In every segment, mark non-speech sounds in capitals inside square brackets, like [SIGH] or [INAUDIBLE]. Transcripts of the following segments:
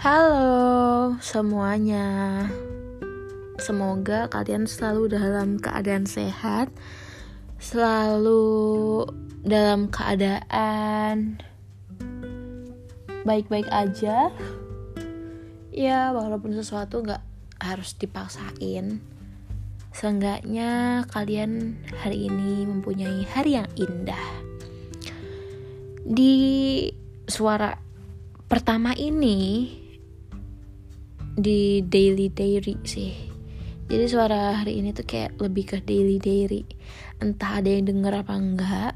Halo semuanya. Semoga kalian selalu dalam keadaan sehat, selalu dalam keadaan baik-baik aja. Ya, walaupun sesuatu gak harus dipaksain. Seenggaknya kalian hari ini mempunyai hari yang indah. Di suara pertama ini di daily diary sih. Jadi suara hari ini tuh kayak lebih ke daily diary. Entah ada yang denger apa enggak.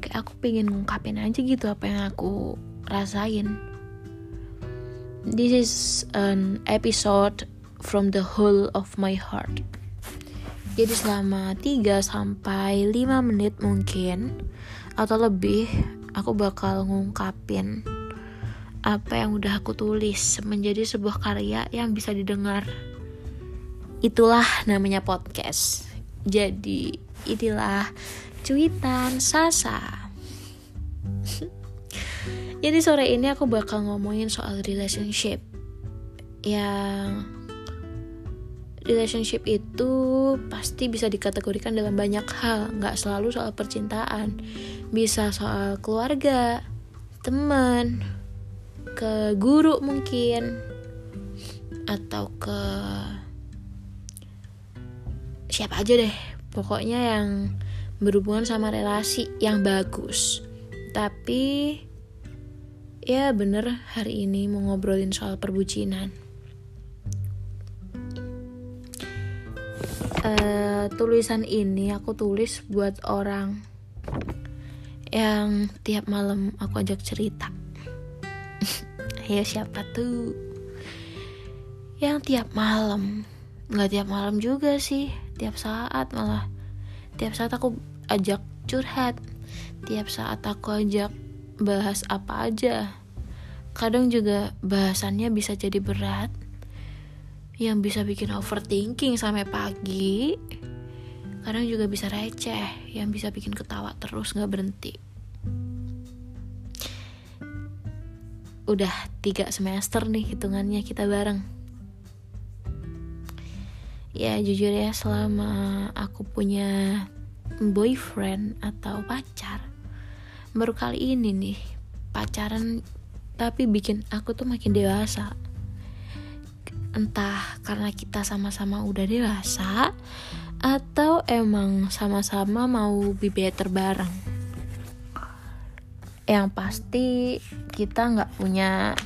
Kayak aku pengen ngungkapin aja gitu apa yang aku rasain. This is an episode from the whole of my heart. Jadi selama 3 sampai 5 menit mungkin atau lebih aku bakal ngungkapin apa yang udah aku tulis menjadi sebuah karya yang bisa didengar. Itulah namanya podcast. Jadi, inilah cuitan Sasa. [LAUGHS] Jadi sore ini aku bakal ngomongin soal relationship. Yang relationship itu pasti bisa dikategorikan dalam banyak hal, nggak selalu soal percintaan. Bisa soal keluarga, teman, ke guru mungkin atau ke siapa aja deh. Pokoknya yang berhubungan sama relasi yang bagus. Tapi ya bener hari ini mau ngobrolin soal perbucinan. Uh, tulisan ini aku tulis buat orang yang tiap malam aku ajak cerita ya siapa tuh? Yang tiap malam. Nggak tiap malam juga sih. Tiap saat malah. Tiap saat aku ajak curhat. Tiap saat aku ajak bahas apa aja. Kadang juga bahasannya bisa jadi berat. Yang bisa bikin overthinking sampai pagi. Kadang juga bisa receh. Yang bisa bikin ketawa terus nggak berhenti udah tiga semester nih hitungannya kita bareng. Ya jujur ya selama aku punya boyfriend atau pacar baru kali ini nih pacaran tapi bikin aku tuh makin dewasa. Entah karena kita sama-sama udah dewasa atau emang sama-sama mau be better bareng yang pasti kita nggak punya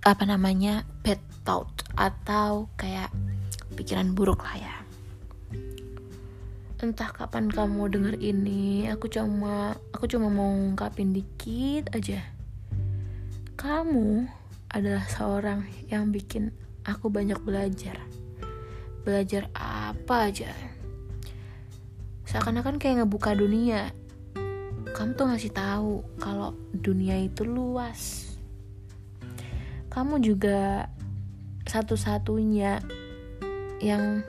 apa namanya bad thought atau kayak pikiran buruk lah ya. Entah kapan kamu denger ini aku cuma aku cuma mau ngungkapin dikit aja. Kamu adalah seorang yang bikin aku banyak belajar. Belajar apa aja? Seakan-akan kayak ngebuka dunia kamu tuh ngasih tahu kalau dunia itu luas. Kamu juga satu-satunya yang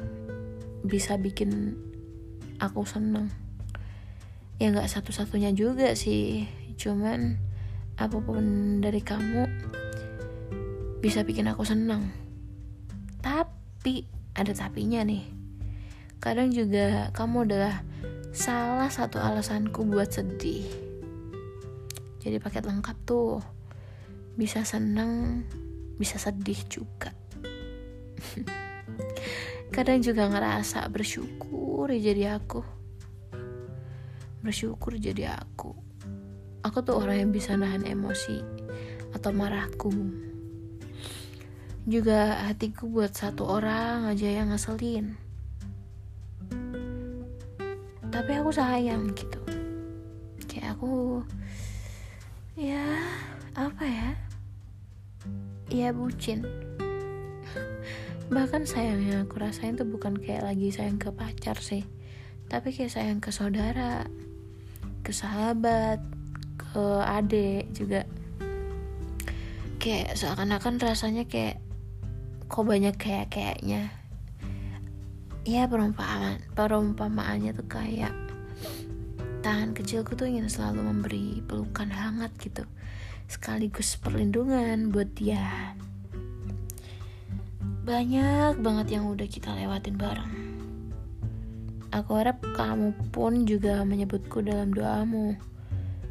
bisa bikin aku seneng. Ya nggak satu-satunya juga sih, cuman apa pun dari kamu bisa bikin aku seneng. Tapi ada tapinya nih. Kadang juga kamu adalah salah satu alasanku buat sedih. Jadi paket lengkap tuh. Bisa seneng, bisa sedih juga. [LAUGHS] Kadang juga ngerasa bersyukur jadi aku. Bersyukur jadi aku. Aku tuh orang yang bisa nahan emosi atau marahku. Juga hatiku buat satu orang aja yang ngeselin tapi aku sayang gitu. Kayak aku ya apa ya? Ya bucin. Bahkan sayang yang aku rasain tuh bukan kayak lagi sayang ke pacar sih. Tapi kayak sayang ke saudara ke sahabat ke adik juga. Kayak seakan-akan rasanya kayak kok banyak kayak kayaknya ya perumpamaan perumpamaannya tuh kayak tangan kecilku tuh ingin selalu memberi pelukan hangat gitu. Sekaligus perlindungan buat dia. Banyak banget yang udah kita lewatin bareng. Aku harap kamu pun juga menyebutku dalam doamu.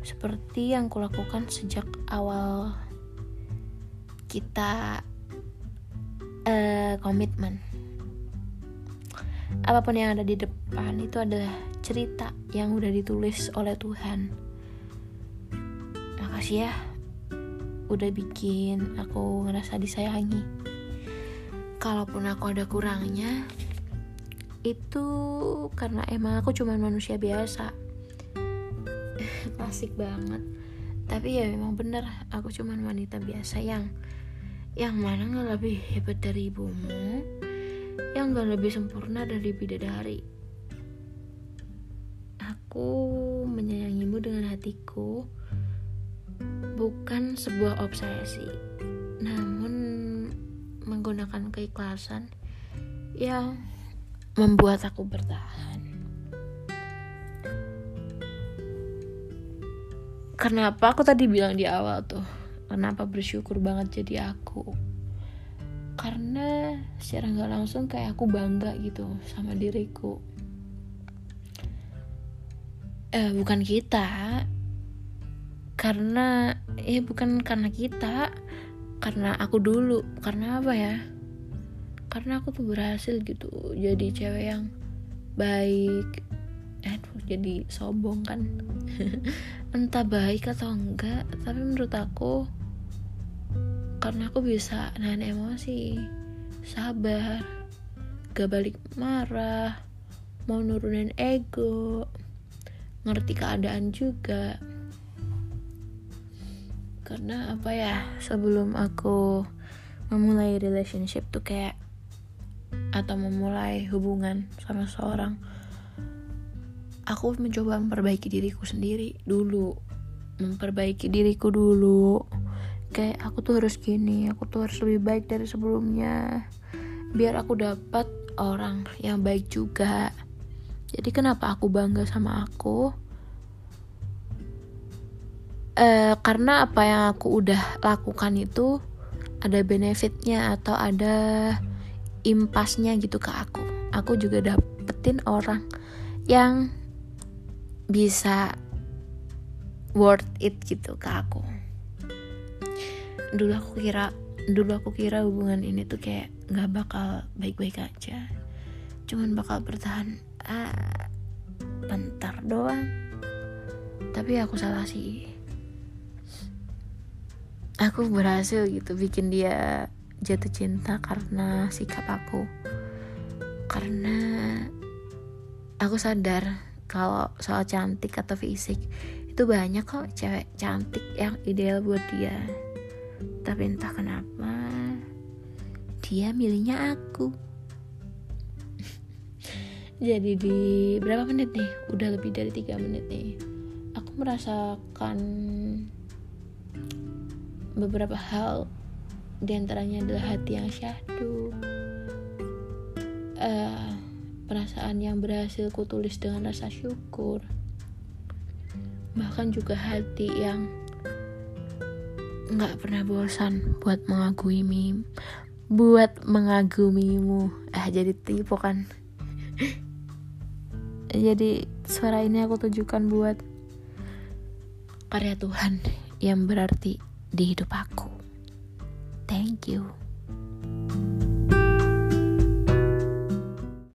Seperti yang kulakukan sejak awal kita uh, komitmen apa pun yang ada di depan itu adalah cerita yang udah ditulis oleh Tuhan. Makasih ya udah bikin aku ngerasa disayangi. Kalaupun aku ada kurangnya itu karena emang aku cuma manusia biasa. [LAUGHS] Klasik banget. Tapi ya memang bener aku cuma wanita biasa yang yang mana nggak lebih hebat dari ibumu yang gak lebih sempurna dari bidadari. Aku menyayangimu dengan hatiku, bukan sebuah obsesi, namun menggunakan keikhlasan yang membuat aku bertahan. Kenapa aku tadi bilang di awal tuh? Kenapa bersyukur banget jadi aku? Karena secara nggak langsung kayak aku bangga gitu sama diriku. Eh bukan kita. Karena ya bukan karena kita karena aku dulu. Karena apa ya? Karena aku tuh berhasil gitu jadi cewek yang baik. Aduh jadi sombong kan. [LAUGHS] Entah baik atau enggak tapi menurut aku karena aku bisa nahan emosi sabar gak balik marah mau nurunin ego ngerti keadaan juga. Karena apa ya sebelum aku memulai relationship tuh kayak atau memulai hubungan sama seorang aku mencoba memperbaiki diriku sendiri dulu. Memperbaiki diriku dulu kayak aku tuh harus gini aku tuh harus lebih baik dari sebelumnya. Biar aku dapat orang yang baik juga. Jadi kenapa aku bangga sama aku? Uh, karena apa yang aku udah lakukan itu ada benefitnya atau ada impasnya gitu ke aku. Aku juga dapetin orang yang bisa worth it gitu ke aku dulu aku kira dulu aku kira hubungan ini tuh kayak nggak bakal baik-baik aja. Cuman bakal bertahan ah, bentar doang. Tapi aku salah sih. Aku berhasil gitu bikin dia jatuh cinta karena sikap aku. Karena aku sadar kalau soal cantik atau fisik itu banyak kok cewek cantik yang ideal buat dia tapi entah kenapa dia milihnya aku. [LAUGHS] Jadi di berapa menit nih? Udah lebih dari tiga menit nih. Aku merasakan beberapa hal di antaranya adalah hati yang syahdu uh, perasaan yang berhasil kutulis dengan rasa syukur bahkan juga hati yang nggak pernah bosan buat mengagumi buat mengagumimu. Ah jadi tipu kan? [LAUGHS] Jadi suara ini aku tujukan buat karya Tuhan yang berarti di hidup aku. Thank you